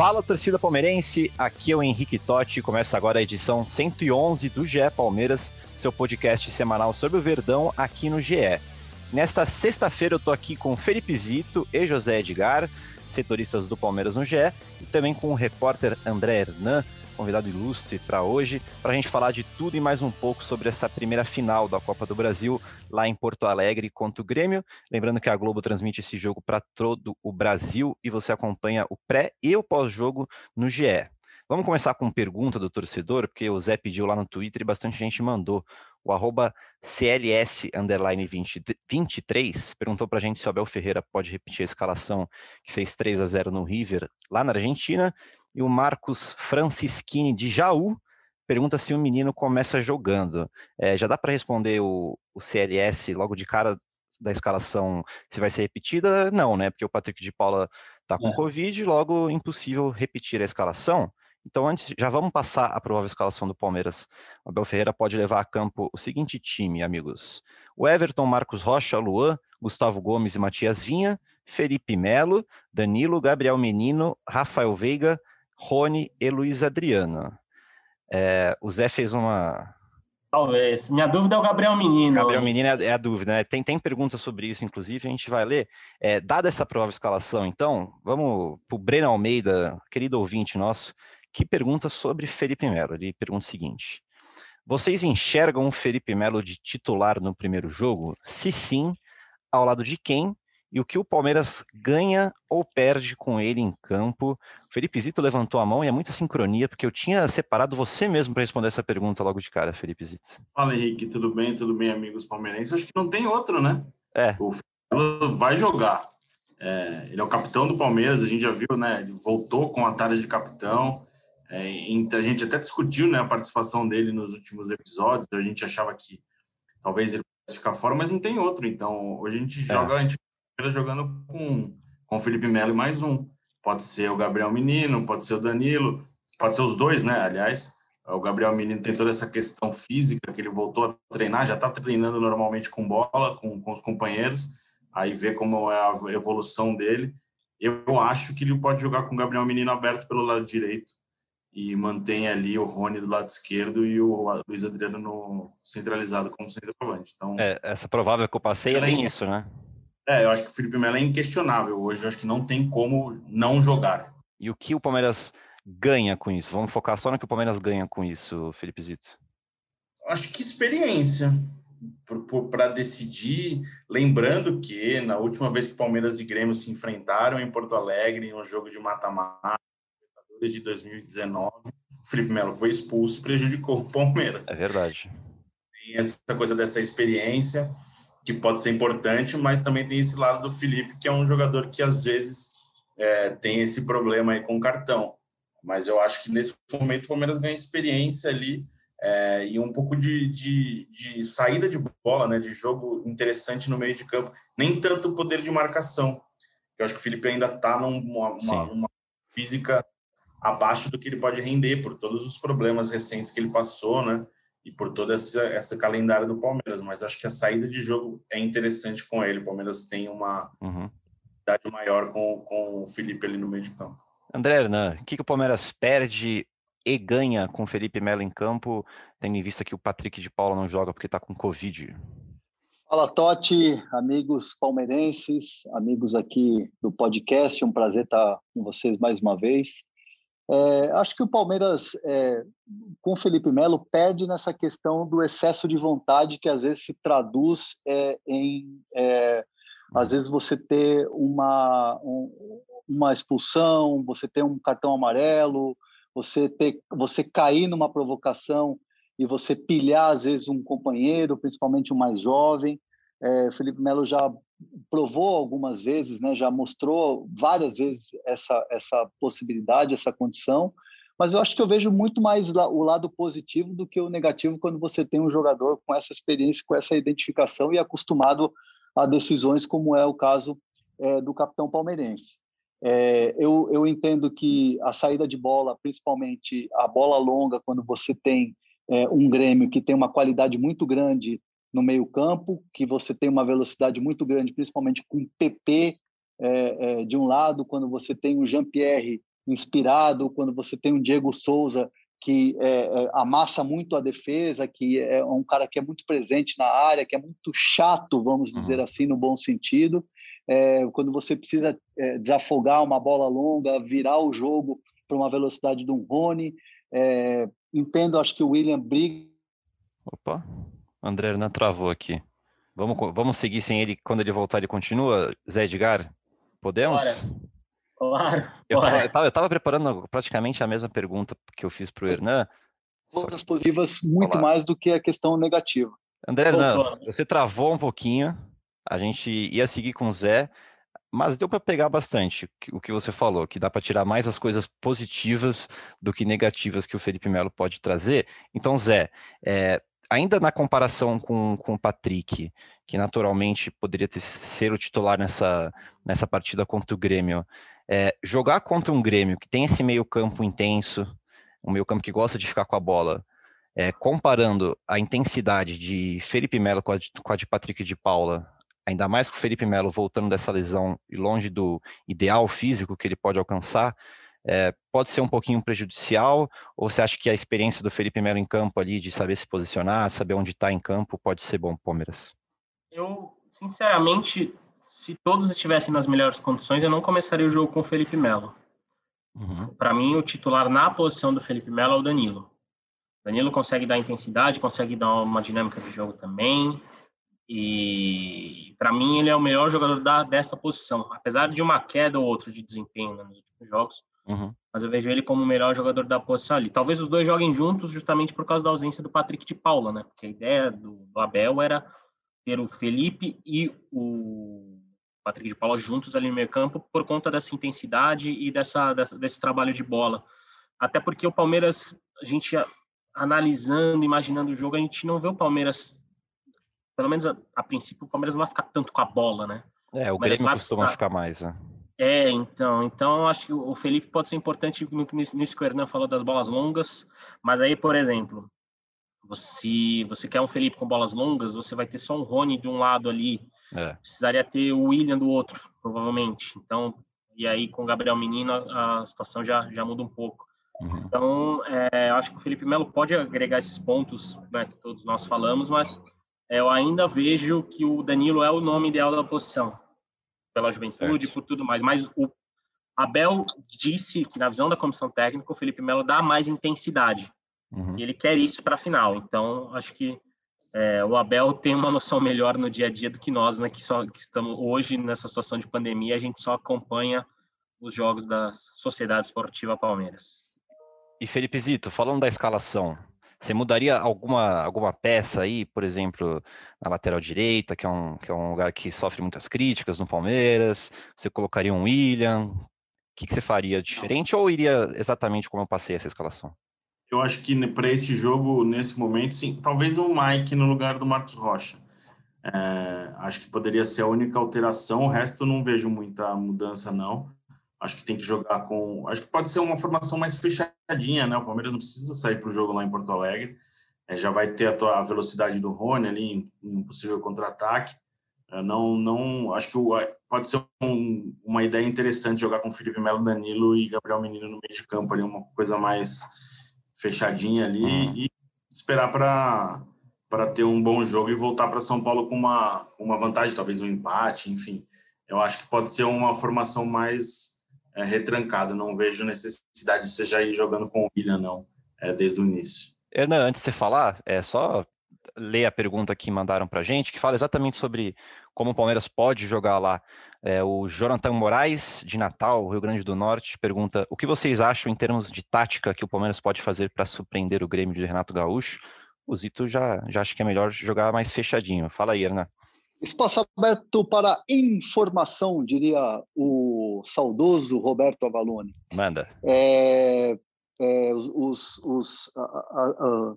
Fala torcida palmeirense, aqui é o Henrique Totti. Começa agora a edição 111 do GE Palmeiras, seu podcast semanal sobre o Verdão aqui no GE. Nesta sexta-feira eu tô aqui com Felipe Zito e José Edgar, setoristas do Palmeiras no GE, e também com o repórter André Hernan, convidado ilustre para hoje, para a gente falar de tudo e mais um pouco sobre essa primeira final da Copa do Brasil lá em Porto Alegre contra o Grêmio. Lembrando que a Globo transmite esse jogo para todo o Brasil e você acompanha o pré e o pós-jogo no GE. Vamos começar com pergunta do torcedor, porque o Zé pediu lá no Twitter e bastante gente mandou. O arroba CLS 23 perguntou para a gente se o Abel Ferreira pode repetir a escalação que fez 3 a 0 no River lá na Argentina. E o Marcos Francischini de Jaú pergunta se o menino começa jogando. É, já dá para responder o, o, CLS logo de cara da escalação se vai ser repetida? Não, né? Porque o Patrick de Paula está com é. Covid, logo impossível repetir a escalação. Então, antes, já vamos passar a provável escalação do Palmeiras. O Abel Ferreira pode levar a campo o seguinte time, amigos: o Everton, Marcos Rocha, Luan, Gustavo Gomes e Matias Vinha, Felipe Melo, Danilo, Gabriel Menino, Rafael Veiga, Rony e Luiz Adriano. É, o Zé fez uma. Talvez. Minha dúvida é o Gabriel Menino. Gabriel Menino é, é a dúvida, né? Tem, tem perguntas sobre isso, inclusive, a gente vai ler. É, dada essa provável escalação, então, vamos para o Breno Almeida, querido ouvinte nosso, que pergunta sobre Felipe Melo. Ele pergunta o seguinte: Vocês enxergam o Felipe Melo de titular no primeiro jogo? Se sim, ao lado de quem? e o que o Palmeiras ganha ou perde com ele em campo. O Felipe Zito levantou a mão e é muita sincronia, porque eu tinha separado você mesmo para responder essa pergunta logo de cara, Felipe Zito. Fala, Henrique, tudo bem? Tudo bem, amigos palmeirenses? Acho que não tem outro, né? É. O Felipe vai jogar. É, ele é o capitão do Palmeiras, a gente já viu, né? Ele voltou com a tarefa de capitão. É, a gente até discutiu né, a participação dele nos últimos episódios. A gente achava que talvez ele pudesse ficar fora, mas não tem outro. Então, hoje a gente é. joga, a gente jogando com, com o Felipe Melo e mais um. Pode ser o Gabriel Menino, pode ser o Danilo, pode ser os dois, né? Aliás, o Gabriel Menino tem toda essa questão física, que ele voltou a treinar, já está treinando normalmente com bola, com, com os companheiros, aí vê como é a evolução dele. Eu acho que ele pode jogar com o Gabriel Menino aberto pelo lado direito e mantém ali o Rony do lado esquerdo e o Luiz Adriano no centralizado como centroavante. Então, é, essa provável que eu passei é bem isso, né? É, eu acho que o Felipe Melo é inquestionável hoje. Eu acho que não tem como não jogar. E o que o Palmeiras ganha com isso? Vamos focar só no que o Palmeiras ganha com isso, Felipe Zito. Acho que experiência para decidir. Lembrando que na última vez que Palmeiras e Grêmio se enfrentaram em Porto Alegre, em um jogo de mata-mata, de 2019, o Felipe Melo foi expulso, prejudicou o Palmeiras. É verdade. Tem essa coisa dessa experiência que pode ser importante, mas também tem esse lado do Felipe, que é um jogador que às vezes é, tem esse problema aí com o cartão. Mas eu acho que nesse momento o Palmeiras ganha experiência ali é, e um pouco de, de, de, saída de bola, né, de jogo interessante no meio de campo. Nem tanto poder de marcação. Eu acho que o Felipe ainda está numa uma, uma física abaixo do que ele pode render por todos os problemas recentes que ele passou, né? e por toda essa, essa calendário do Palmeiras, mas acho que a saída de jogo é interessante com ele. O Palmeiras tem uma uhum. idade maior com, com o Felipe ali no meio de campo. André Hernan, o que, que o Palmeiras perde e ganha com o Felipe Melo em campo, tendo em vista que o Patrick de Paula não joga porque está com Covid? Fala, Totti, amigos palmeirenses, amigos aqui do podcast, um prazer estar com vocês mais uma vez. É, acho que o Palmeiras, é, com o Felipe Melo, perde nessa questão do excesso de vontade que às vezes se traduz é, em, é, às vezes, você ter uma, um, uma expulsão, você ter um cartão amarelo, você, ter, você cair numa provocação e você pilhar, às vezes, um companheiro, principalmente um mais jovem. É, Felipe Melo já provou algumas vezes, né, já mostrou várias vezes essa, essa possibilidade, essa condição, mas eu acho que eu vejo muito mais o lado positivo do que o negativo quando você tem um jogador com essa experiência, com essa identificação e acostumado a decisões, como é o caso é, do capitão palmeirense. É, eu, eu entendo que a saída de bola, principalmente a bola longa, quando você tem é, um Grêmio que tem uma qualidade muito grande no meio campo, que você tem uma velocidade muito grande, principalmente com o PP é, é, de um lado, quando você tem o Jean-Pierre inspirado, quando você tem o Diego Souza que é, amassa muito a defesa, que é um cara que é muito presente na área, que é muito chato, vamos dizer uhum. assim, no bom sentido. É, quando você precisa desafogar uma bola longa, virar o jogo para uma velocidade de um Rony. Entendo, acho que o William briga. Opa, André Hernan travou aqui. Vamos, vamos seguir sem ele. Quando ele voltar, ele continua? Zé Edgar, podemos? Bora. Claro. Eu estava tava preparando praticamente a mesma pergunta que eu fiz para o Hernan. Coisas positivas muito Olá. mais do que a questão negativa. André Hernan, você travou um pouquinho. A gente ia seguir com o Zé, mas deu para pegar bastante o que você falou, que dá para tirar mais as coisas positivas do que negativas que o Felipe Melo pode trazer. Então, Zé, é, ainda na comparação com, com o Patrick, que naturalmente poderia ter, ser o titular nessa, nessa partida contra o Grêmio, é, jogar contra um Grêmio que tem esse meio campo intenso, um meio campo que gosta de ficar com a bola, é, comparando a intensidade de Felipe Melo com a, de, com a de Patrick de Paula, ainda mais com o Felipe Melo voltando dessa lesão e longe do ideal físico que ele pode alcançar, é, pode ser um pouquinho prejudicial? Ou você acha que a experiência do Felipe Melo em campo ali, de saber se posicionar, saber onde está em campo, pode ser bom, Palmeiras? Eu, sinceramente, se todos estivessem nas melhores condições, eu não começaria o jogo com o Felipe Melo. Uhum. Para mim, o titular na posição do Felipe Melo é o Danilo. Danilo consegue dar intensidade, consegue dar uma dinâmica de jogo também. E para mim, ele é o melhor jogador da, dessa posição. Apesar de uma queda ou outra de desempenho né, nos últimos jogos, uhum. mas eu vejo ele como o melhor jogador da posição ali. Talvez os dois joguem juntos justamente por causa da ausência do Patrick de Paula, né? Porque a ideia do, do Abel era ter o Felipe e o Patrick de Paula juntos ali no meio campo por conta dessa intensidade e dessa, dessa, desse trabalho de bola. Até porque o Palmeiras, a gente analisando, imaginando o jogo, a gente não vê o Palmeiras, pelo menos a, a princípio, o Palmeiras não vai ficar tanto com a bola, né? É, o, Grêmio costuma ficar mais, né? É, então, então acho que o Felipe pode ser importante nisso que o Hernan falou das bolas longas, mas aí, por exemplo, você, você quer um Felipe com bolas longas, você vai ter só um Rony de um lado ali, é. Precisaria ter o William do outro, provavelmente. Então, e aí com o Gabriel Menino a, a situação já, já muda um pouco. Uhum. Então, é, acho que o Felipe Melo pode agregar esses pontos né, que todos nós falamos, mas eu ainda vejo que o Danilo é o nome ideal da posição, pela juventude, certo. por tudo mais. Mas o Abel disse que, na visão da comissão técnica, o Felipe Melo dá mais intensidade. Uhum. E ele quer isso para a final. Então, acho que é, o Abel tem uma noção melhor no dia a dia do que nós, né? Que só que estamos hoje nessa situação de pandemia, a gente só acompanha os jogos da Sociedade Esportiva Palmeiras. E Felipe Zito, falando da escalação, você mudaria alguma, alguma peça aí, por exemplo, na lateral direita, que é, um, que é um lugar que sofre muitas críticas no Palmeiras? Você colocaria um William? O que, que você faria diferente ou iria exatamente como eu passei essa escalação? Eu acho que para esse jogo, nesse momento, sim, talvez o Mike no lugar do Marcos Rocha. É, acho que poderia ser a única alteração, o resto não vejo muita mudança, não. Acho que tem que jogar com. Acho que pode ser uma formação mais fechadinha, né? O Palmeiras não precisa sair para o jogo lá em Porto Alegre. É, já vai ter a, tua, a, velocidade do Rony ali em, em um possível contra-ataque. É, não, não. Acho que o, pode ser um, uma ideia interessante jogar com Felipe Melo, Danilo e Gabriel Menino no meio de campo ali, uma coisa mais fechadinha ali uhum. e esperar para para ter um bom jogo e voltar para São Paulo com uma, uma vantagem, talvez um empate, enfim. Eu acho que pode ser uma formação mais é, retrancada. Não vejo necessidade de você já ir jogando com o William, não, é, desde o início. Ana, antes de você falar, é só ler a pergunta que mandaram para gente, que fala exatamente sobre como o Palmeiras pode jogar lá. É, o Jonathan Moraes, de Natal, Rio Grande do Norte, pergunta: o que vocês acham em termos de tática que o Palmeiras pode fazer para surpreender o Grêmio de Renato Gaúcho? o Zito já, já acha que é melhor jogar mais fechadinho. Fala aí, Hernan. Espaço aberto para informação, diria o saudoso Roberto Avalone. Manda. É, é, os, os, a, a, a,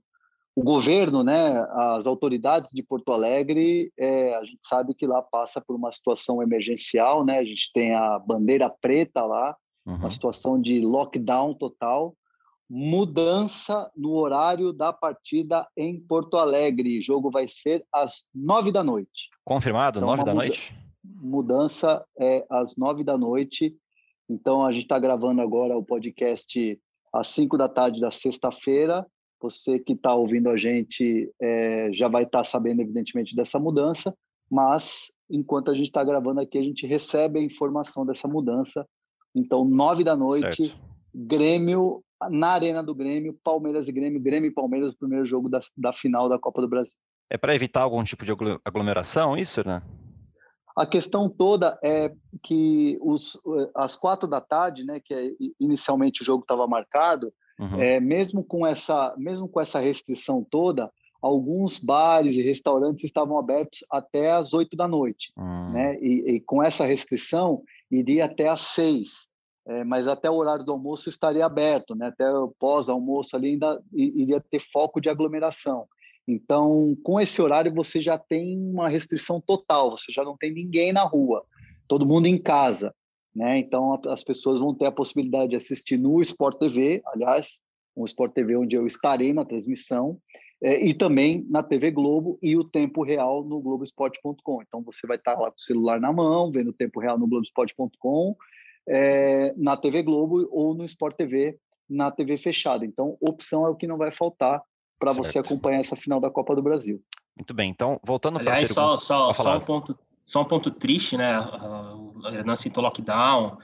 o governo, né, as autoridades de Porto Alegre, é, a gente sabe que lá passa por uma situação emergencial, né? A gente tem a bandeira preta lá, uhum. uma situação de lockdown total mudança no horário da partida em Porto Alegre. O jogo vai ser às nove da noite. Confirmado, então, nove da muda noite? Mudança é às nove da noite. Então, a gente está gravando agora o podcast às cinco da tarde da sexta-feira. Você que está ouvindo a gente é, já vai estar tá sabendo, evidentemente, dessa mudança, mas enquanto a gente está gravando aqui, a gente recebe a informação dessa mudança. Então, nove da noite, certo. Grêmio na Arena do Grêmio, Palmeiras e Grêmio, Grêmio e Palmeiras, o primeiro jogo da, da final da Copa do Brasil. É para evitar algum tipo de aglomeração, isso, né? A questão toda é que os, às quatro da tarde, né, que é, inicialmente o jogo estava marcado, uhum. é, mesmo, com essa, mesmo com essa restrição toda, alguns bares e restaurantes estavam abertos até às oito da noite. Uhum. Né? E, e, com essa restrição, iria até às seis é, mas até o horário do almoço estaria aberto, né? até o pós-almoço ali ainda iria ter foco de aglomeração. Então, com esse horário, você já tem uma restrição total, você já não tem ninguém na rua, todo mundo em casa. Né? Então, as pessoas vão ter a possibilidade de assistir no Sport TV, aliás, um Sport TV onde eu estarei na transmissão, é, e também na TV Globo e o tempo real no Globoesporte.com. Então, você vai estar lá com o celular na mão, vendo o tempo real no Globoesporte.com, é, na TV Globo ou no Sport TV na TV fechada. Então, opção é o que não vai faltar para você acompanhar essa final da Copa do Brasil. Muito bem. Então, voltando para Aliás, só, só, só um ponto, só um ponto triste, né? A Hernan citou lockdown.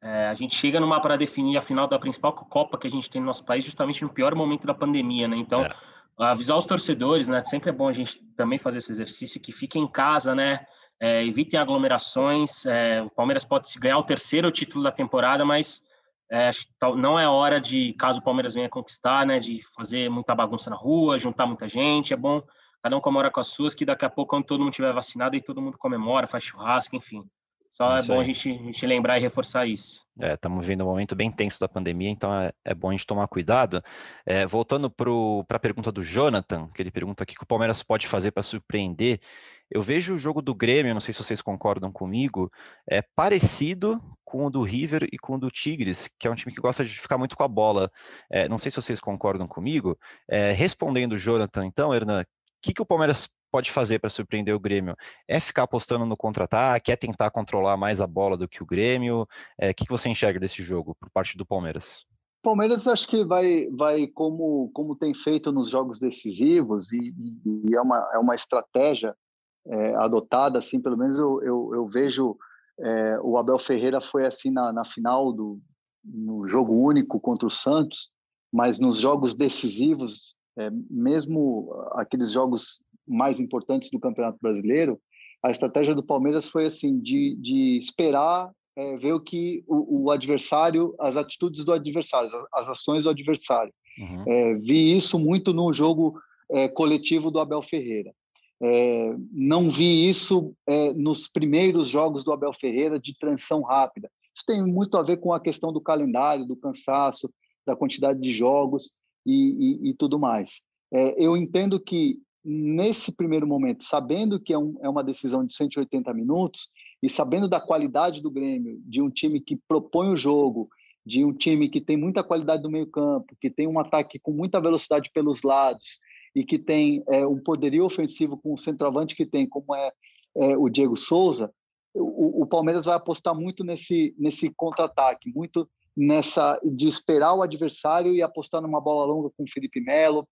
É, a gente chega numa para definir a final da principal Copa que a gente tem no nosso país, justamente no pior momento da pandemia, né? Então, é. avisar os torcedores, né? Sempre é bom a gente também fazer esse exercício que fiquem em casa, né? é, evitem aglomerações. É, o Palmeiras pode ganhar o terceiro título da temporada, mas é, não é hora de, caso o Palmeiras venha conquistar, né, de fazer muita bagunça na rua, juntar muita gente. É bom cada um comemora com as suas, que daqui a pouco, quando todo mundo estiver vacinado, e todo mundo comemora, faz churrasco, enfim. Só é, é bom a gente, a gente, lembrar e reforçar isso. É, estamos vivendo um momento bem tenso da pandemia, então é, é bom a gente tomar cuidado. É, voltando para a pergunta do Jonathan, que ele pergunta o que o Palmeiras pode fazer para surpreender. Eu vejo o jogo do Grêmio, não sei se vocês concordam comigo, é parecido com o do River e com o do Tigres, que é um time que gosta de ficar muito com a bola. É, não sei se vocês concordam comigo. É, respondendo o Jonathan, então, Hernan, o que, que o Palmeiras pode fazer para surpreender o Grêmio? É ficar apostando no contra-ataque? É tentar controlar mais a bola do que o Grêmio? É, o que, que você enxerga desse jogo por parte do Palmeiras? Palmeiras acho que vai, vai como, como tem feito nos jogos decisivos e, e é, uma, é uma estratégia é, adotada, assim, pelo menos eu, eu, eu vejo é, o Abel Ferreira foi assim na, na final do no jogo único contra o Santos, mas nos jogos decisivos, é, mesmo aqueles jogos mais importantes do Campeonato Brasileiro, a estratégia do Palmeiras foi assim de, de esperar é, ver o que o, o, adversário, as atitudes do adversário, as, as ações do adversário. Uhum. É, vi isso muito no jogo é, coletivo do Abel Ferreira. É, não vi isso é, nos primeiros jogos do Abel Ferreira de transição rápida. Isso tem muito a ver com a questão do calendário, do cansaço, da quantidade de jogos e, e, e tudo mais. É, eu entendo que nesse primeiro momento, sabendo que é, um, é, uma decisão de 180 minutos e sabendo da qualidade do Grêmio, de um time que propõe o jogo, de um time que tem muita qualidade no meio campo, que tem um ataque com muita velocidade pelos lados, e que tem é, um poderio ofensivo com o centroavante que tem, como é, é o Diego Souza, o, o, Palmeiras vai apostar muito nesse, nesse contra-ataque, muito nessa de esperar o adversário e apostar numa bola longa com o Felipe Melo,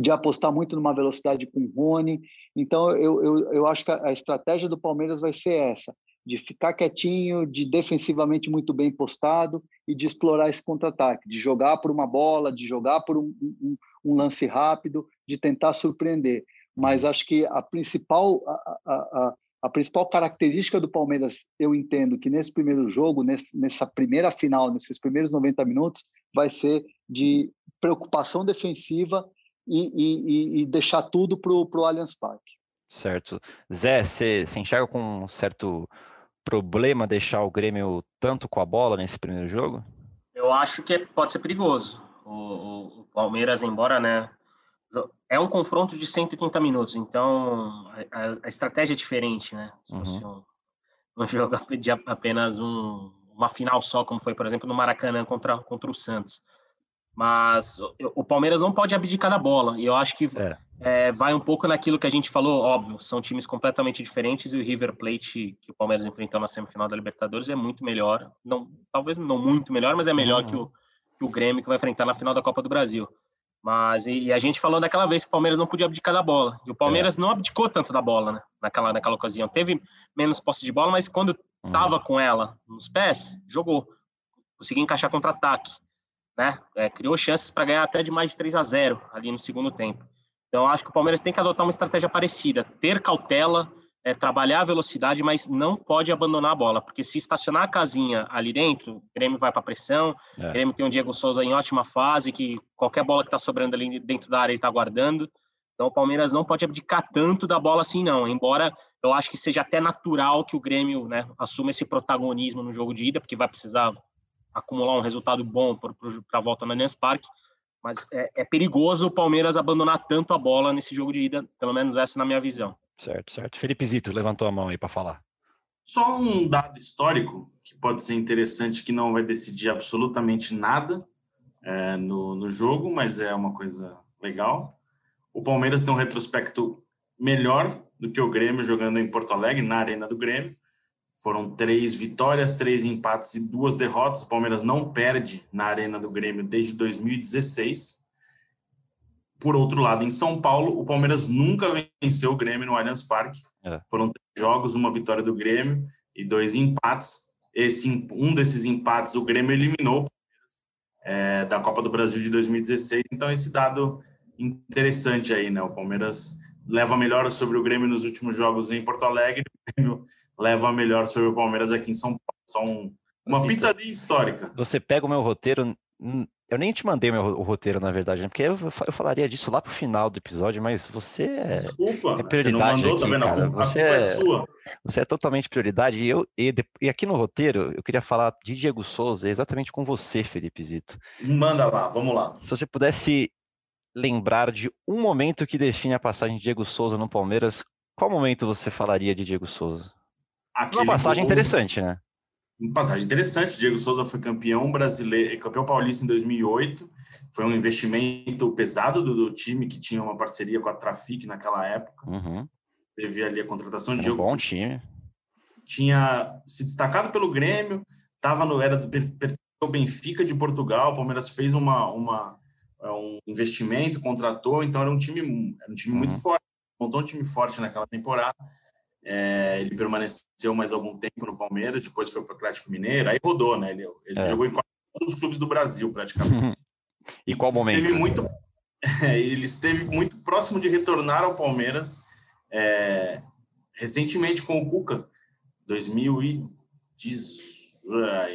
de apostar muito numa velocidade com o Rony. Então, eu, eu, eu acho que a estratégia do Palmeiras vai ser essa, de ficar quietinho, de defensivamente muito bem postado e de explorar esse contra-ataque, de jogar por uma bola, de jogar por um, um, um lance rápido, de tentar surpreender. Mas acho que a principal, a, a, a, principal característica do Palmeiras, eu entendo que nesse primeiro jogo, nesse, nessa primeira final, nesses primeiros 90 minutos, vai ser de preocupação defensiva e, e, e deixar tudo para o Allianz Parque. Certo. Zé, você enxerga com um certo problema deixar o Grêmio tanto com a bola nesse primeiro jogo? Eu acho que pode ser perigoso. O, o, Palmeiras, embora, né, é um confronto de 130 minutos, então a, a estratégia é diferente, né? Se uhum. fosse um, um jogo de apenas um, uma final só, como foi, por exemplo, no Maracanã contra, contra o Santos. Mas o Palmeiras não pode abdicar da bola. E eu acho que é. É, vai um pouco naquilo que a gente falou, óbvio, são times completamente diferentes e o River Plate que o Palmeiras enfrentou na semifinal da Libertadores é muito melhor. Não, talvez não muito melhor, mas é melhor uhum. que, o, que o Grêmio que vai enfrentar na final da Copa do Brasil. Mas e, e, a gente falou daquela vez que o Palmeiras não podia abdicar da bola. E o Palmeiras é. não abdicou tanto da bola, né? Naquela, naquela ocasião. Teve menos posse de bola, mas quando estava uhum. com ela nos pés, jogou. Conseguiu encaixar contra-ataque né? É, criou chances para ganhar até de mais de 3 a 0 ali no segundo tempo. Então, acho que o Palmeiras tem que adotar uma estratégia parecida, ter cautela, é, trabalhar a velocidade, mas não pode abandonar a bola, porque se estacionar a casinha ali dentro, o Grêmio vai para pressão, é. o Grêmio tem o Diego Souza em ótima fase, que qualquer bola que está sobrando ali dentro da área ele está guardando. Então, o Palmeiras não pode abdicar tanto da bola assim, não. Embora eu acho que seja até natural que o Grêmio né, assuma esse protagonismo no jogo de ida, porque vai precisar acumular um resultado bom para a volta no Allianz Parque, mas é, é, perigoso o Palmeiras abandonar tanto a bola nesse jogo de ida, pelo menos essa na minha visão. Certo, certo. Felipe Zito levantou a mão aí para falar. Só um dado histórico que pode ser interessante, que não vai decidir absolutamente nada é, no, no jogo, mas é uma coisa legal. O Palmeiras tem um retrospecto melhor do que o Grêmio jogando em Porto Alegre, na Arena do Grêmio. Foram três vitórias, três empates e duas derrotas. O Palmeiras não perde na Arena do Grêmio desde 2016. Por outro lado, em São Paulo, o Palmeiras nunca venceu o Grêmio no Allianz Parque. É. Foram três jogos, uma vitória do Grêmio e dois empates. Esse, um desses empates o Grêmio eliminou é, da Copa do Brasil de 2016. Então, esse dado interessante aí, né? O Palmeiras leva melhor sobre o Grêmio nos últimos jogos em Porto Alegre. O Grêmio leva melhor sobre o Palmeiras aqui em São Paulo. Só um, uma assim, pitadinha histórica. Você pega o meu roteiro. Eu nem te mandei meu, o roteiro, na verdade, né? porque eu, eu falaria disso lá pro final do episódio, mas você é, Desculpa, é prioridade. Você não mandou, aqui, tá vendo? Cara. Você é, é, sua. Você é totalmente prioridade. E, eu, e, e, aqui no roteiro, eu queria falar de Diego Souza exatamente com você, Felipe Zito. Manda lá, vamos lá. Se você pudesse lembrar de um momento que define a passagem de Diego Souza no Palmeiras, qual momento você falaria de Diego Souza? Aquele Uma passagem gol, interessante, né? Passagem interessante. Diego Souza foi campeão brasileiro, campeão paulista em 2008. Foi um investimento pesado do, do time que tinha uma parceria com a Trafic naquela época. Uhum. Teve ali a contratação de um bom time. Tinha se destacado pelo Grêmio, tava no era do Benfica de Portugal. O Palmeiras fez uma, uma é, um investimento, contratou, então era um time, era um time uhum. muito forte. Montou um time forte naquela temporada. É, ele permaneceu mais algum tempo no Palmeiras, depois foi para o Atlético Mineiro, aí rodou, né? Ele, ele é. jogou em todos os clubes do Brasil, praticamente. e qual momento? Esteve muito, ele esteve muito próximo de retornar ao Palmeiras é, recentemente com o Cuca, 2010.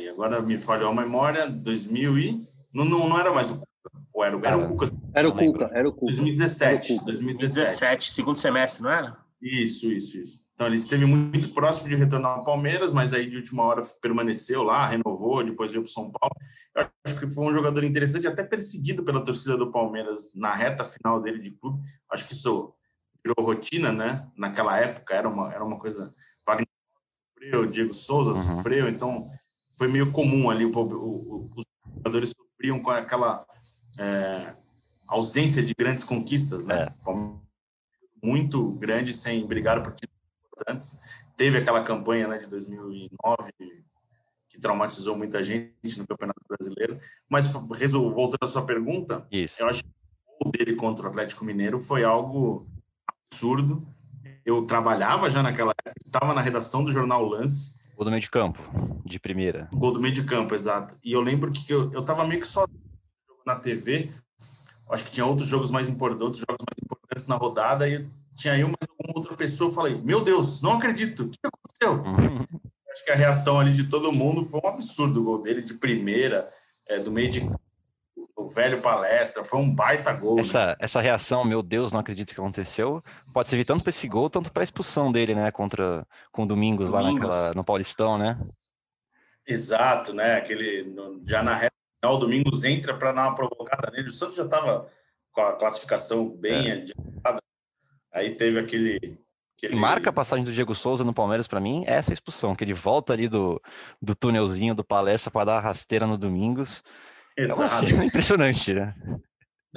agora me falhou a memória, 2000 e não, não, não era mais o Cuca, ou era, era o Cuca. Era o Cuca, era o Cuca. 2017, era o Cuca. 2017. 2017, segundo semestre, não era? Isso, isso, isso. Então ele esteve muito próximo de retornar ao Palmeiras, mas aí de última hora permaneceu lá, renovou, depois veio para São Paulo. Eu acho que foi um jogador interessante, até perseguido pela torcida do Palmeiras na reta final dele de clube. Acho que isso virou rotina, né? Naquela época era uma, era uma coisa. Wagner sofreu, Diego Souza uhum. sofreu, então foi meio comum ali. O, o, os jogadores sofriam com aquela é, ausência de grandes conquistas, né? É muito grande sem brigar por títulos importantes. Teve aquela campanha né, de 2009 que traumatizou muita gente no Campeonato Brasileiro. Mas voltando à sua pergunta, Isso. eu acho que o dele contra o Atlético Mineiro foi algo absurdo. Eu trabalhava já naquela época, estava na redação do jornal Lance. Gol do meio de campo, de primeira. Gol do meio de campo, exato. E eu lembro que eu, eu tava meio que só na TV. Acho que tinha outros jogos mais importantes, outros jogos mais importantes na rodada e tinha eu mais outra pessoa. Falei, meu Deus, não acredito, o que aconteceu? Uhum. Acho que a reação ali de todo mundo foi um absurdo o gol dele de primeira, é, do meio de o velho palestra, foi um baita gol. Essa, né? essa reação, meu Deus, não acredito que aconteceu, pode servir tanto para esse gol, tanto para a expulsão dele, né, contra com o Domingos, Domingos. lá naquela, no Paulistão, né? Exato, né? Aquele já na reta final, o Domingos entra para dar uma provocada nele. O Santos já estava com a classificação bem é. adiantada. Aí teve aquele que marca a passagem do Diego Souza no Palmeiras para mim é essa expulsão, que ele volta ali do, do túnelzinho do palestra para dar a rasteira no Domingos. Exato. É uma cena impressionante, né?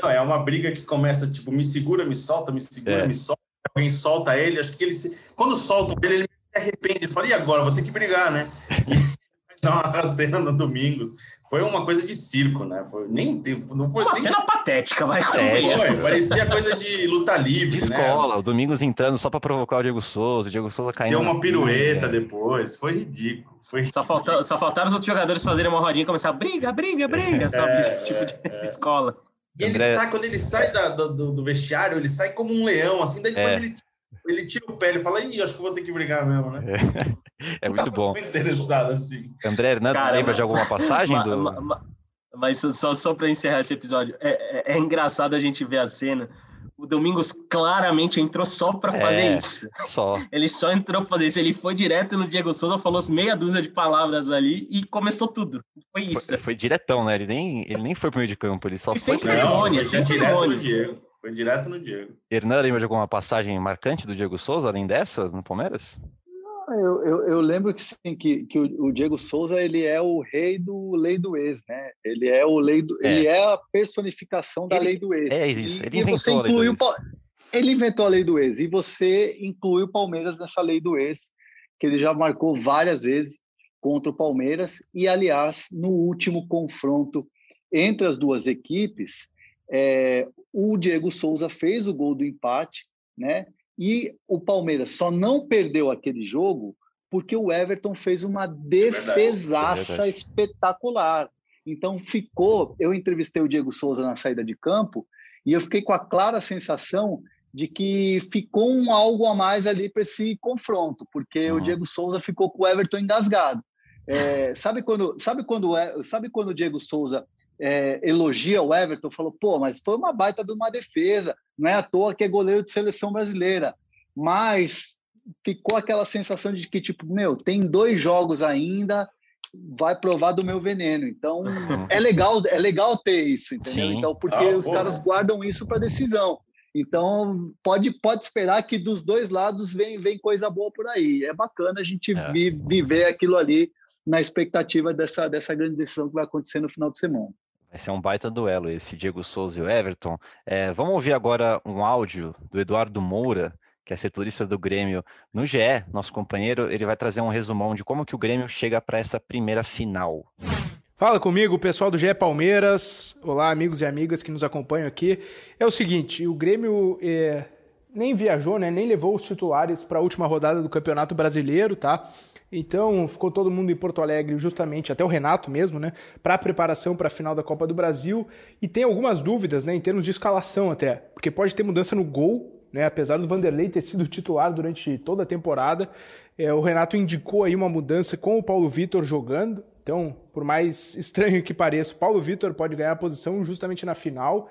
Não, é uma briga que começa, tipo, me segura, me solta, me segura, é. me solta. Alguém solta ele, acho que ele se... Quando soltam ele, ele se arrepende. Ele fala, e agora? Vou ter que brigar, né? dar uma rasteira no Domingos. Foi uma coisa de circo, né? Foi, nem, não foi uma nem... cena patética, vai. É, foi, parecia coisa de luta livre, de né? escola, o Domingos entrando só para provocar o Diego Souza, o Diego Souza caindo. Deu uma pirueta né? depois, foi ridículo. Foi só, falta, só faltaram os outros jogadores fazerem uma rodinha e começar briga, briga, briga, sabe? É, Esse tipo de é. escolas. E ele André... sai, quando ele sai da, do, do, vestiário, ele sai como um leão, assim, daí depois é. ele ele tira o pé e fala, ih, acho que vou ter que brigar mesmo, né? É, é muito bom. Muito interessado assim. André Hernandes, lembra de alguma passagem do. Ma, ma, mas só, só para encerrar esse episódio, é, é, é, engraçado a gente ver a cena. O Domingos claramente entrou só para é, fazer isso. Só. Ele só entrou para fazer isso. Ele foi direto no Diego Souza, falou meia dúzia de palavras ali e começou tudo. Foi isso. Foi, foi diretão, né? Ele nem, ele nem foi pro meio de campo, ele só e foi. Sem cerimônia, sem cerimônia. Foi direto no Diego. Hernan, lembra de alguma passagem marcante do Diego Souza, além dessas, no Palmeiras? Eu, eu, eu, lembro que, sim, que, que o, Diego Souza ele é o rei do lei do ex, né? Ele é o lei do, é. ele é a personificação da ele, lei do ex. É isso. Ele e, inventou a lei do ex. Ele inventou a lei do ex e você inclui o Palmeiras nessa lei do ex, que ele já marcou várias vezes contra o Palmeiras e aliás no último confronto entre as duas equipes, é, o Diego Souza fez o gol do empate, né? E o Palmeiras só não perdeu aquele jogo porque o Everton fez uma é defesaça é espetacular. Então ficou. Eu entrevistei o Diego Souza na saída de campo e eu fiquei com a clara sensação de que ficou um algo a mais ali para esse confronto, porque uhum. o Diego Souza ficou com o Everton engasgado. É, sabe quando, sabe quando, sabe quando o Diego Souza é, elogia o Everton, falou, pô, mas foi uma baita de uma defesa, não é à toa que é goleiro de seleção brasileira. Mas ficou aquela sensação de que, tipo, meu, tem dois jogos ainda, vai provar do meu veneno. Então, é legal, é legal ter isso, entendeu? Sim. Então, porque ah, os caras guardam isso para decisão. Então, pode, pode esperar que dos dois lados vem, vem coisa boa por aí. É bacana a gente é. vi, viver aquilo ali na expectativa dessa, dessa grande decisão que vai acontecer no final de semana. Vai ser um baita duelo esse Diego Souza e o Everton. É, vamos ouvir agora um áudio do Eduardo Moura, que é setorista do Grêmio no GE, nosso companheiro. Ele vai trazer um resumão de como que o Grêmio chega para essa primeira final. Fala comigo, pessoal do GE Palmeiras. Olá, amigos e amigas que nos acompanham aqui. É o seguinte, o Grêmio é, nem viajou, né, nem levou os titulares para a última rodada do Campeonato Brasileiro, tá? Então ficou todo mundo em Porto Alegre, justamente até o Renato mesmo, né, para a preparação para a final da Copa do Brasil. E tem algumas dúvidas, né, em termos de escalação até, porque pode ter mudança no gol, né, apesar do Vanderlei ter sido titular durante toda a temporada. É, o Renato indicou aí uma mudança com o Paulo Vitor jogando. Então, por mais estranho que pareça, o Paulo Vitor pode ganhar a posição justamente na final.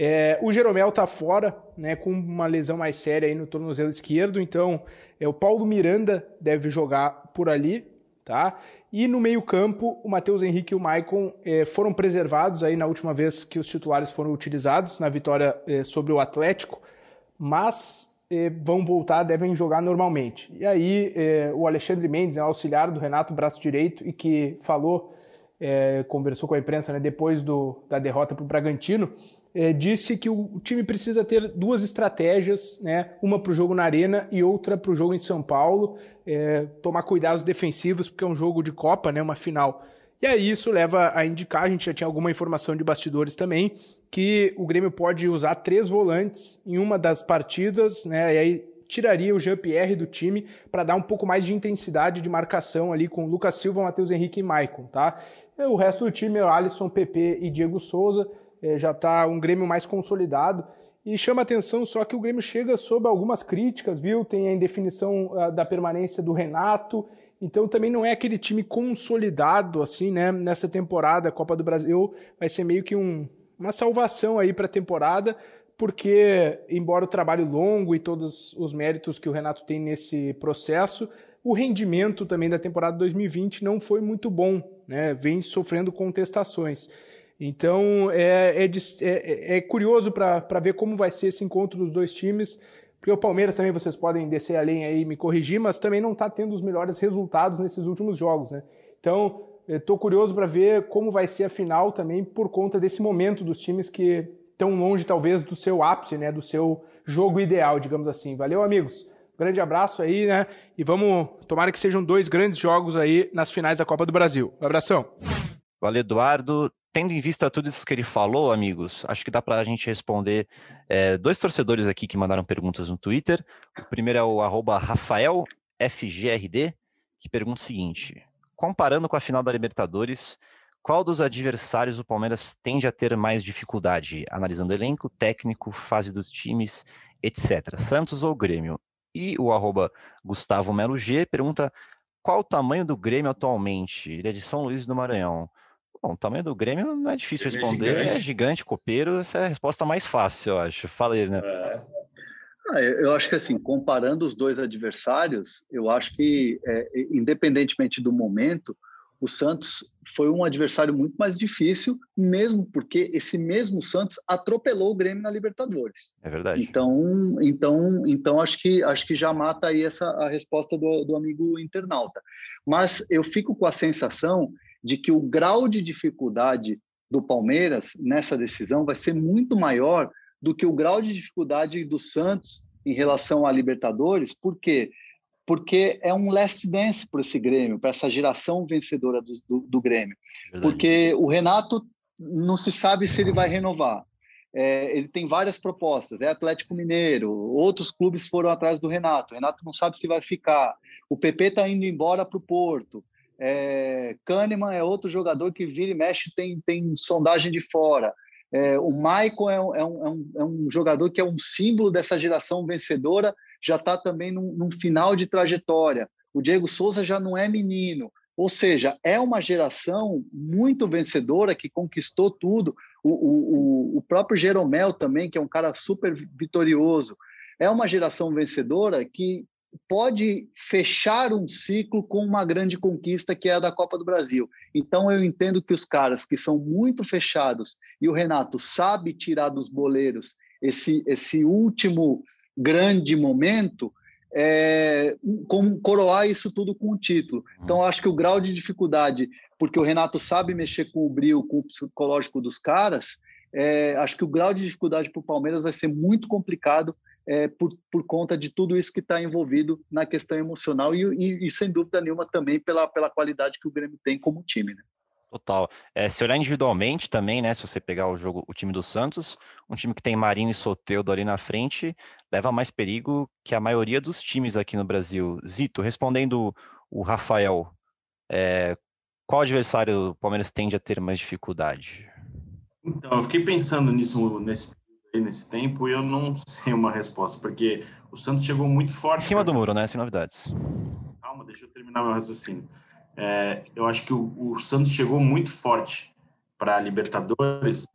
É, o Jeromel está fora, né, com uma lesão mais séria aí no tornozelo esquerdo, então é, o Paulo Miranda deve jogar por ali, tá? E no meio-campo, o Matheus Henrique e o Maicon é, foram preservados aí na última vez que os titulares foram utilizados na vitória é, sobre o Atlético, mas é, vão voltar, devem jogar normalmente. E aí é, o Alexandre Mendes, é auxiliar do Renato, braço direito, e que falou, é, conversou com a imprensa né, depois do, da derrota para o Bragantino, é, disse que o time precisa ter duas estratégias, né? uma para o jogo na Arena e outra para o jogo em São Paulo, é, tomar cuidados defensivos, porque é um jogo de Copa, né? uma final. E aí isso leva a indicar, a gente já tinha alguma informação de bastidores também, que o Grêmio pode usar três volantes em uma das partidas, né? E aí tiraria o Jean-Pierre do time para dar um pouco mais de intensidade de marcação ali com Lucas Silva, Matheus Henrique e Maicon, tá? O resto do time é o Alisson, PP e Diego Souza já está um Grêmio mais consolidado. E chama atenção só que o Grêmio chega sob algumas críticas, viu? Tem a indefinição uh, da permanência do Renato. Então também não é aquele time consolidado assim, né? Nessa temporada, a Copa do Brasil vai ser meio que um, uma salvação aí para a temporada, porque, embora o trabalho longo e todos os méritos que o Renato tem nesse processo, o rendimento também da temporada 2020 não foi muito bom, né? vem sofrendo contestações. Então é, é, é, é curioso para ver como vai ser esse encontro dos dois times, porque o Palmeiras também vocês podem descer a aí e me corrigir, mas também não está tendo os melhores resultados nesses últimos jogos. Né? Então estou curioso para ver como vai ser a final também por conta desse momento dos times que estão longe talvez do seu ápice, né? do seu jogo ideal, digamos assim. Valeu, amigos! Grande abraço aí, né? E vamos, tomara que sejam dois grandes jogos aí nas finais da Copa do Brasil. Um abração. Valeu, Eduardo. Tendo em vista tudo isso que ele falou, amigos, acho que dá para a gente responder é, dois torcedores aqui que mandaram perguntas no Twitter. O primeiro é o RafaelFGRD, que pergunta o seguinte: comparando com a final da Libertadores, qual dos adversários o Palmeiras tende a ter mais dificuldade, analisando elenco, técnico, fase dos times, etc. Santos ou Grêmio? E o arroba Gustavo Melo G pergunta qual o tamanho do Grêmio atualmente? Ele é de São Luís do Maranhão. Bom, o tamanho do Grêmio não é difícil é responder, é gigante. é gigante, copeiro, essa é a resposta mais fácil, eu acho. Fala aí, né? É. Ah, eu acho que assim, comparando os dois adversários, eu acho que, é, independentemente do momento, o Santos foi um adversário muito mais difícil, mesmo porque esse mesmo Santos atropelou o Grêmio na Libertadores. É verdade. Então, então, então acho que acho que já mata aí essa a resposta do, do amigo internauta. Mas eu fico com a sensação de que o grau de dificuldade do Palmeiras nessa decisão vai ser muito maior do que o grau de dificuldade do Santos em relação à Libertadores, porque porque é um last dance para esse Grêmio, para essa geração vencedora do, do, do Grêmio. Verdade. Porque o Renato não se sabe se ele vai renovar. É, ele tem várias propostas, é Atlético Mineiro, outros clubes foram atrás do Renato, o Renato não sabe se vai ficar, o PP está indo embora para o Porto, é, Kahneman é outro jogador que vira e mexe, tem, tem sondagem de fora, é, o Maicon é um, é, um, é um jogador que é um símbolo dessa geração vencedora já está também num, num final de trajetória. O Diego Souza já não é menino. Ou seja, é uma geração muito vencedora que conquistou tudo. O, o, o próprio Jeromel também, que é um cara super vitorioso. É uma geração vencedora que pode fechar um ciclo com uma grande conquista que é a da Copa do Brasil. Então eu entendo que os caras que são muito fechados e o Renato sabe tirar dos boleiros esse, esse último grande momento, é, como coroar isso tudo com o título. Então, acho que o grau de dificuldade, porque o Renato sabe mexer com o brilho, com o psicológico dos caras, é, acho que o grau de dificuldade para o Palmeiras vai ser muito complicado é, por, por conta de tudo isso que está envolvido na questão emocional e, e, e, sem dúvida nenhuma, também pela, pela qualidade que o Grêmio tem como time. Né? Total. É, se olhar individualmente também, né? Se você pegar o jogo, o time do Santos, um time que tem Marinho e Soteudo ali na frente, leva mais perigo que a maioria dos times aqui no Brasil. Zito, respondendo o Rafael, é, qual adversário o Palmeiras tende a ter mais dificuldade? Então, eu fiquei pensando nisso nesse, nesse tempo eu não sei uma resposta, porque o Santos chegou muito forte. Em cima do muro, né? Sem novidades. Calma, deixa eu terminar meu raciocínio. É, eu acho que o, o, Santos chegou muito forte para a Libertadores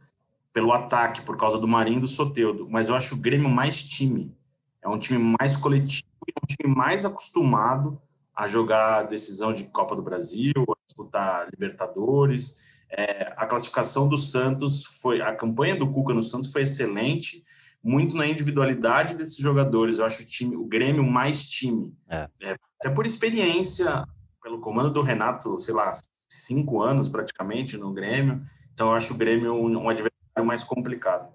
pelo ataque, por causa do Marinho e do Soteudo, mas eu acho o Grêmio mais time. É um time mais coletivo e um time mais acostumado a jogar decisão de Copa do Brasil, a disputar Libertadores. É, a classificação do Santos foi. A campanha do Cuca no Santos foi excelente, muito na individualidade desses jogadores. Eu acho o time, o Grêmio mais time. É. É, até por experiência pelo comando do Renato, sei lá, cinco anos praticamente no Grêmio. Então eu acho o Grêmio um, um adversário mais complicado.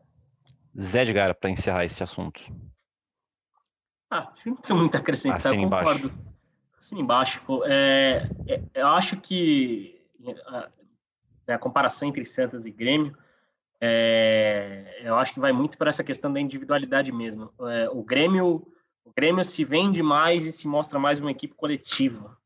Zé Edgar, para encerrar esse assunto. Ah, não tem muito a acrescentar, Assina concordo. Embaixo. Assim embaixo. É, é, eu acho que a, né, a, comparação entre Santos e Grêmio, é, eu acho que vai muito para essa questão da individualidade mesmo. É, o Grêmio o Grêmio se vende mais e se mostra mais uma equipe coletiva.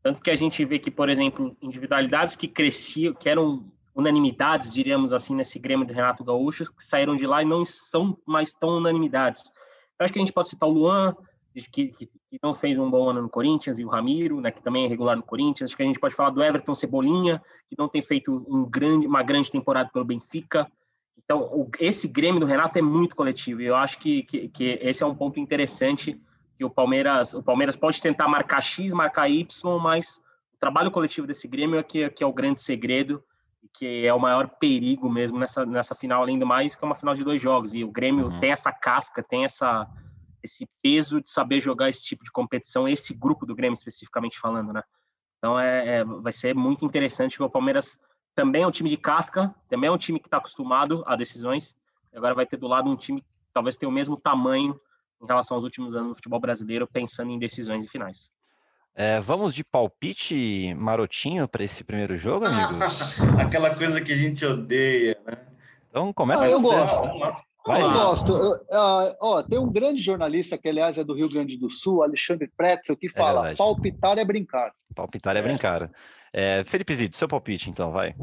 Tanto que a gente vê que, por exemplo, individualidades que cresciam, que eram unanimidades, diríamos assim, nesse Grêmio do Renato Gaúcho, que saíram de lá e não são mais tão unanimidades. Eu acho que a gente pode citar o Luan, que, que, que, não fez um bom ano no Corinthians, e o Ramiro, né, que também é regular no Corinthians. Acho que a gente pode falar do Everton Cebolinha, que não tem feito um grande, uma grande temporada pelo Benfica, Então, o, esse Grêmio do Renato é muito coletivo. E eu acho que, que, que, esse é um ponto interessante que o Palmeiras, o Palmeiras pode tentar marcar X, marcar Y, mas o trabalho coletivo desse Grêmio é que, que é o grande segredo que é o maior perigo mesmo nessa, nessa final, além do mais, que é uma final de dois jogos. E o Grêmio uhum. tem essa casca, tem essa, esse peso de saber jogar esse tipo de competição, esse grupo do Grêmio especificamente falando, né? Então é, é vai ser muito interessante. O Palmeiras também é um time de casca, também é um time que está acostumado a decisões. Agora vai ter do lado um time que talvez tenha o mesmo tamanho em relação aos últimos anos do futebol brasileiro, pensando em decisões e finais. É, vamos de palpite marotinho para esse primeiro jogo, amigos? Aquela coisa que a gente odeia, né? Então começa ah, eu gosto. Vai, eu gosto. Eu, uh, ó, tem um grande jornalista que, aliás, é do Rio Grande do Sul, Alexandre Pretzel, que é fala: é palpitar é brincar. Palpitar é, é. brincar. É, Felipe Zito, seu palpite, então, vai.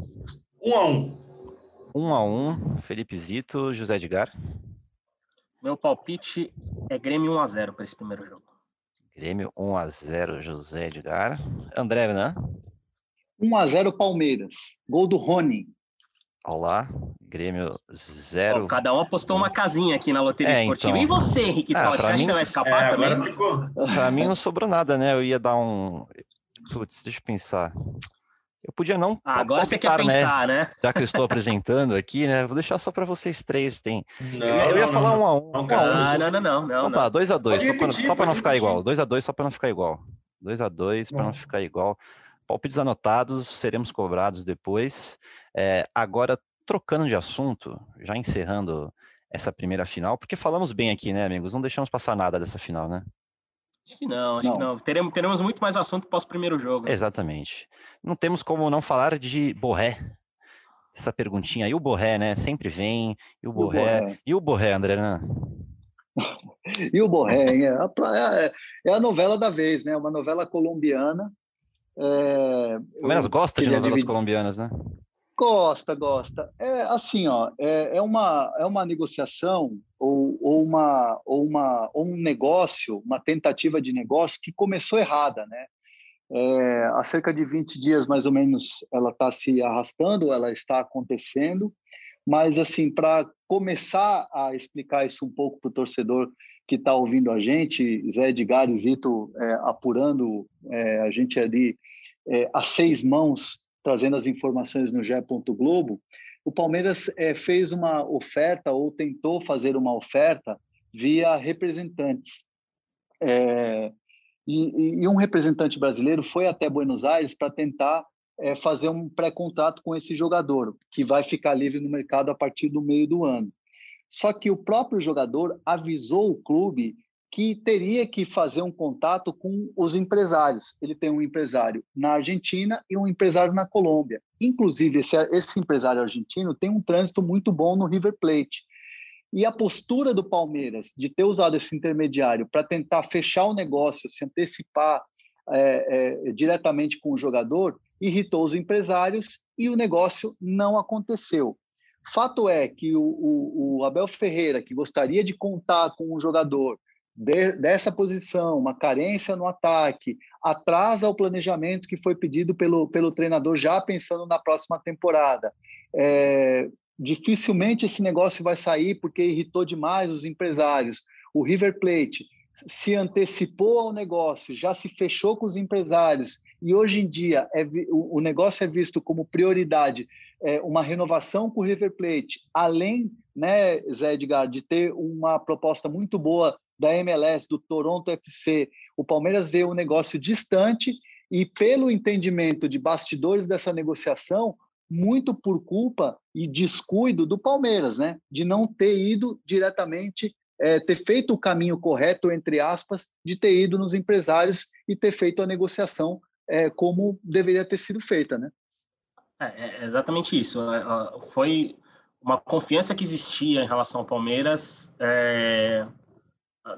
Um a um. Um a um. Felipe Zito, José Edgar. Meu palpite é Grêmio 1 a 0 para esse primeiro jogo. Grêmio 1 a 0 José Edgar. André, né? 1 a 0 Palmeiras. Gol do Rony. Olá, Grêmio 0. cada um apostou uma casinha aqui na loteria é, esportiva. Então... E você, Henrique ah, Totti, você acha que você vai escapar é, também? Para mim não sobrou nada, né? Eu ia dar um. Putz, deixa eu pensar. Eu podia não. Ah, agora você quer pensar, né? né? Já que eu estou apresentando aqui, né? Vou deixar só para vocês três. Tem. Não, eu ia não, falar um a um. Não, ah, não, não, não, não. Então tá, dois a dois, só para não ficar igual. Dois a dois, só para não ficar igual. Dois a dois, para não ficar igual. Palpites anotados, seremos cobrados depois. É, agora, trocando de assunto, já encerrando essa primeira final, porque falamos bem aqui, né, amigos? Não deixamos passar nada dessa final, né? Acho que não, acho não. que não. Teremos, teremos muito mais assunto pós primeiro jogo. Né? Exatamente. Não temos como não falar de Borré. Essa perguntinha. E o Borré, né? Sempre vem. E o Borré. E o Borré, André? Né? e o Borré, é a, é, é a novela da vez, né? Uma novela colombiana. É, Palmeiras gosta de novelas dividir... colombianas, né? Gosta, gosta. É assim, ó, é, é, uma, é uma negociação ou, ou, uma, ou, uma, ou um negócio, uma tentativa de negócio que começou errada, né? É, há cerca de 20 dias, mais ou menos, ela está se arrastando, ela está acontecendo, mas, assim, para começar a explicar isso um pouco para o torcedor que está ouvindo a gente, Zé Edgar e Zito é, apurando é, a gente ali é, a seis mãos trazendo as informações no GE. Globo, o Palmeiras é, fez uma oferta ou tentou fazer uma oferta via representantes. É, e, e, um representante brasileiro foi até Buenos Aires para tentar é, fazer um pré-contrato com esse jogador, que vai ficar livre no mercado a partir do meio do ano. Só que o próprio jogador avisou o clube que teria que fazer um contato com os empresários. Ele tem um empresário na Argentina e um empresário na Colômbia. Inclusive, esse, esse empresário argentino tem um trânsito muito bom no River Plate. E a postura do Palmeiras de ter usado esse intermediário para tentar fechar o negócio, se antecipar é, é, diretamente com o jogador, irritou os empresários e o negócio não aconteceu. Fato é que o, o, o Abel Ferreira, que gostaria de contar com o jogador, de, dessa posição, uma carência no ataque, atrasa o planejamento que foi pedido pelo, pelo treinador já pensando na próxima temporada. É, dificilmente esse negócio vai sair porque irritou demais os empresários. O River Plate se antecipou ao negócio, já se fechou com os empresários e hoje em dia é, o negócio é visto como prioridade, é, uma renovação com o River Plate, além, né, Zé Edgar, de ter uma proposta muito boa da MLS, do Toronto FC. O Palmeiras vê um negócio distante e, pelo entendimento de bastidores dessa negociação, muito por culpa e descuido do Palmeiras, né? De não ter ido diretamente, é, ter feito o caminho correto, entre aspas, de ter ido nos empresários e ter feito a negociação é, como deveria ter sido feita, né? É, é exatamente isso. É, foi uma confiança que existia em relação ao Palmeiras é,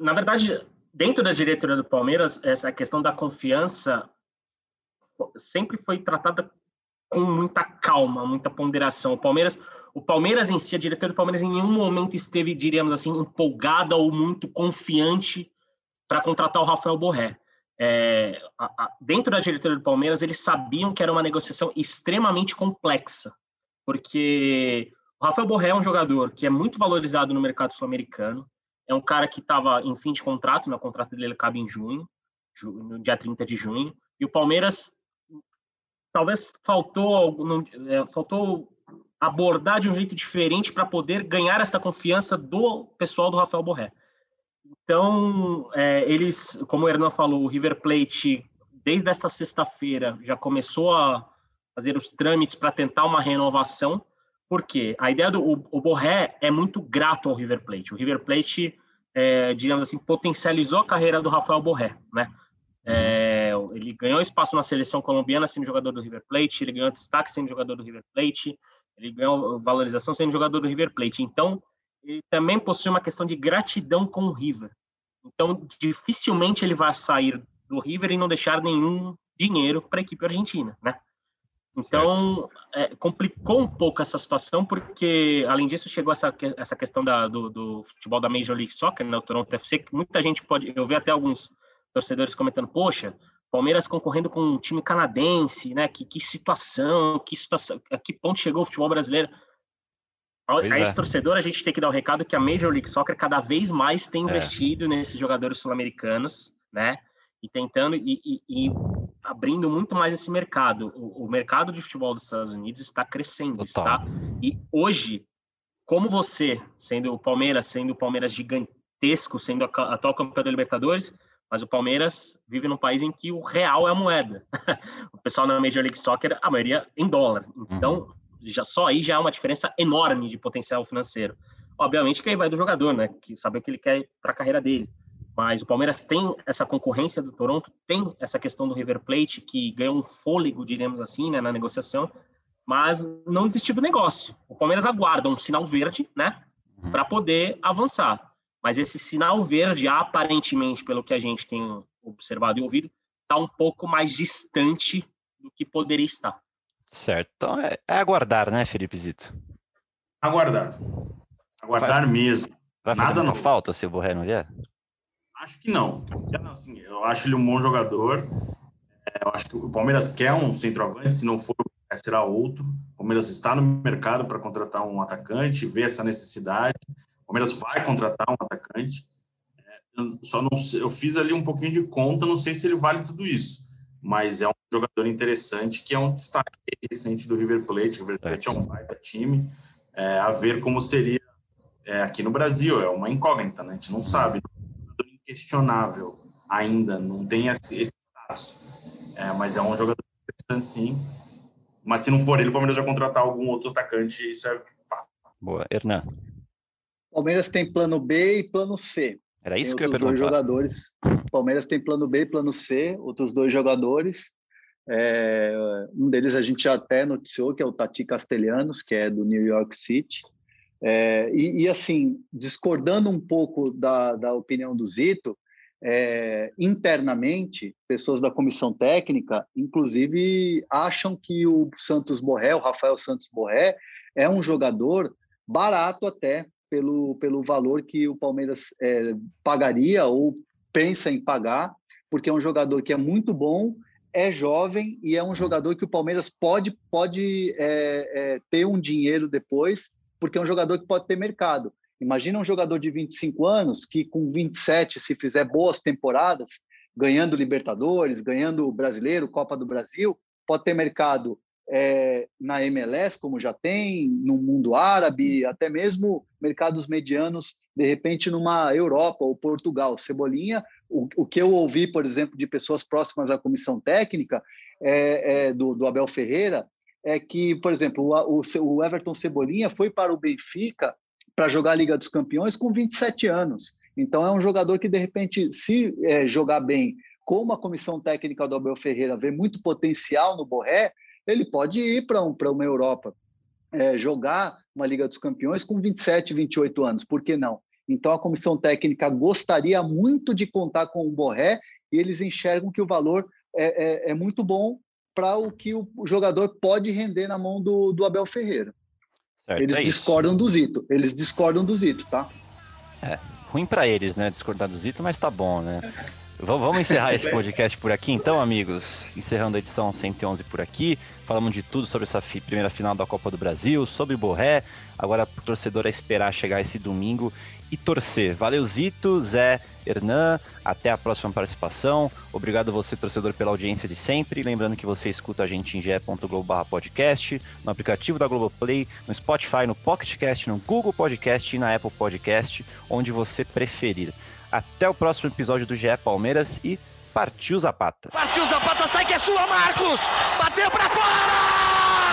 na verdade, dentro da diretoria do Palmeiras, essa questão da confiança sempre foi tratada com muita calma, muita ponderação. O Palmeiras, o Palmeiras em si, a diretoria do Palmeiras em nenhum momento esteve, diríamos assim, empolgada ou muito confiante para contratar o Rafael Borré. É, a, a, dentro da diretoria do Palmeiras, eles sabiam que era uma negociação extremamente complexa, porque O Rafael Borré é um jogador que é muito valorizado no mercado sul-americano. É um cara que estava em fim de contrato, né? o contrato dele acaba em junho, no dia 30 de junho. E o Palmeiras talvez faltou, é, faltou abordar de um jeito diferente para poder ganhar essa confiança do pessoal do Rafael Borré. Então, é, eles, como o Hernan falou, o River Plate, desde essa sexta-feira, já começou a fazer os trâmites para tentar uma renovação, porque a ideia do o, o Borré é muito grato ao River Plate. O River Plate, é, digamos assim, potencializou a carreira do Rafael Borré, né? É, ele ganhou espaço na seleção colombiana sendo jogador do River Plate, ele ganhou destaque sendo jogador do River Plate, ele ganhou valorização sendo jogador do River Plate. Então, ele também possui uma questão de gratidão com o River. Então, dificilmente ele vai sair do River e não deixar nenhum dinheiro para a equipe argentina, né? Então, é, complicou um pouco essa situação, porque, além disso, chegou essa, essa questão da, do, do, futebol da Major League Soccer, né, o Toronto FC, que muita gente pode... Eu vi até alguns torcedores comentando, poxa, Palmeiras concorrendo com um time canadense, né? Que, que situação, que situação, a que ponto chegou o futebol brasileiro? A, a esse é. torcedor, a gente tem que dar o um recado que a Major League Soccer cada vez mais tem é. investido é. nesses jogadores sul-americanos, né? E tentando e, e, e, abrindo muito mais esse mercado. O, o, mercado de futebol dos Estados Unidos está crescendo, Total. está. E hoje, como você, sendo o Palmeiras, sendo o Palmeiras gigantesco, sendo a atual campeão da Libertadores, mas o Palmeiras vive num país em que o real é a moeda. o pessoal na Major League Soccer, a maioria em dólar. Então, uhum. Já só aí já é uma diferença enorme de potencial financeiro. Obviamente que aí vai do jogador, né? Que sabe o que ele quer para a carreira dele. Mas o Palmeiras tem essa concorrência do Toronto, tem essa questão do River Plate, que ganhou um fôlego, diremos assim, né, na negociação, mas não desistiu do negócio. O Palmeiras aguarda um sinal verde, né, uhum. para poder avançar. Mas esse sinal verde, aparentemente, pelo que a gente tem observado e ouvido, está um pouco mais distante do que poderia estar. Certo. Então é, é aguardar, né, Felipe Zito? Aguardar. Aguardar Faz... mesmo. Vai fazer Nada não falta se o Borré não vier? Acho que não. Assim, eu acho ele um bom jogador. É, eu acho que o Palmeiras quer um centroavante, se não for, será outro. O Palmeiras está no mercado para contratar um atacante, vê essa necessidade. O Palmeiras vai contratar um atacante. É, eu só não sei, eu fiz ali um pouquinho de conta, não sei se ele vale tudo isso, mas é um jogador interessante que é um destaque recente do River Plate. O River Plate é, é um baita time. É, a ver como seria é, aqui no Brasil, é uma incógnita, né? A gente não sabe. É um jogador inquestionável ainda, não tem esse, esse status. É, mas é um jogador interessante, sim. Mas se não for ele, o Palmeiras vai contratar algum outro atacante, isso é fato. Boa. Hernan. Palmeiras tem plano B e plano C. Era isso tem que eu ia perguntar. dois jogadores. Palmeiras tem plano B e plano C, outros dois jogadores. É, um deles a gente já até noticiou, que é o Tati Castelhanos, que é do New York City. É, e, e, assim, discordando um pouco da, da opinião do Zito, é, internamente, pessoas da comissão técnica, inclusive, acham que o Santos Borré, o Rafael Santos Borré, é um jogador barato até pelo, pelo valor que o Palmeiras é, pagaria ou pensa em pagar, porque é um jogador que é muito bom, é jovem e é um jogador que o Palmeiras pode, pode é, é, ter um dinheiro depois, porque é um jogador que pode ter mercado. Imagina um jogador de 25 anos que, com 27, se fizer boas temporadas, ganhando Libertadores, ganhando Brasileiro, Copa do Brasil, pode ter mercado é, na MLS, como já tem, no mundo árabe, até mesmo mercados medianos, de repente numa Europa ou Portugal. Cebolinha, o, o que eu ouvi, por exemplo, de pessoas próximas à comissão técnica é, é, do, do, Abel Ferreira, é que, por exemplo, o, o Everton Cebolinha foi para o Benfica para jogar a Liga dos Campeões com 27 anos. Então é um jogador que, de repente, se é, jogar bem, como a comissão técnica do Abel Ferreira vê muito potencial no Borré, ele pode ir para um, uma Europa, é, jogar uma Liga dos Campeões com 27, 28 anos, por que não? Então a comissão técnica gostaria muito de contar com o Borré e eles enxergam que o valor é, é, é muito bom para o que o jogador pode render na mão do, do Abel Ferreira. Certo, eles é discordam do Zito, eles discordam do Zito, tá? É, ruim para eles, né, discordar do Zito, mas tá bom, né? Vamos encerrar esse podcast por aqui, então, amigos. Encerrando a edição 111 por aqui. Falamos de tudo sobre essa primeira final da Copa do Brasil, sobre Borré. Agora, o torcedor a esperar chegar esse domingo e torcer. Valeu, Zito, Zé, Hernan. Até a próxima participação. Obrigado você, torcedor, pela audiência de sempre. Lembrando que você escuta a gente em ge.globo podcast, no aplicativo da Globoplay, no Spotify, no PocketCast, no Google Podcast e na Apple Podcast, onde você preferir. Até o próximo episódio do GE Palmeiras e partiu Zapata. Partiu Zapata, sai que é sua, Marcos! Bateu pra fora!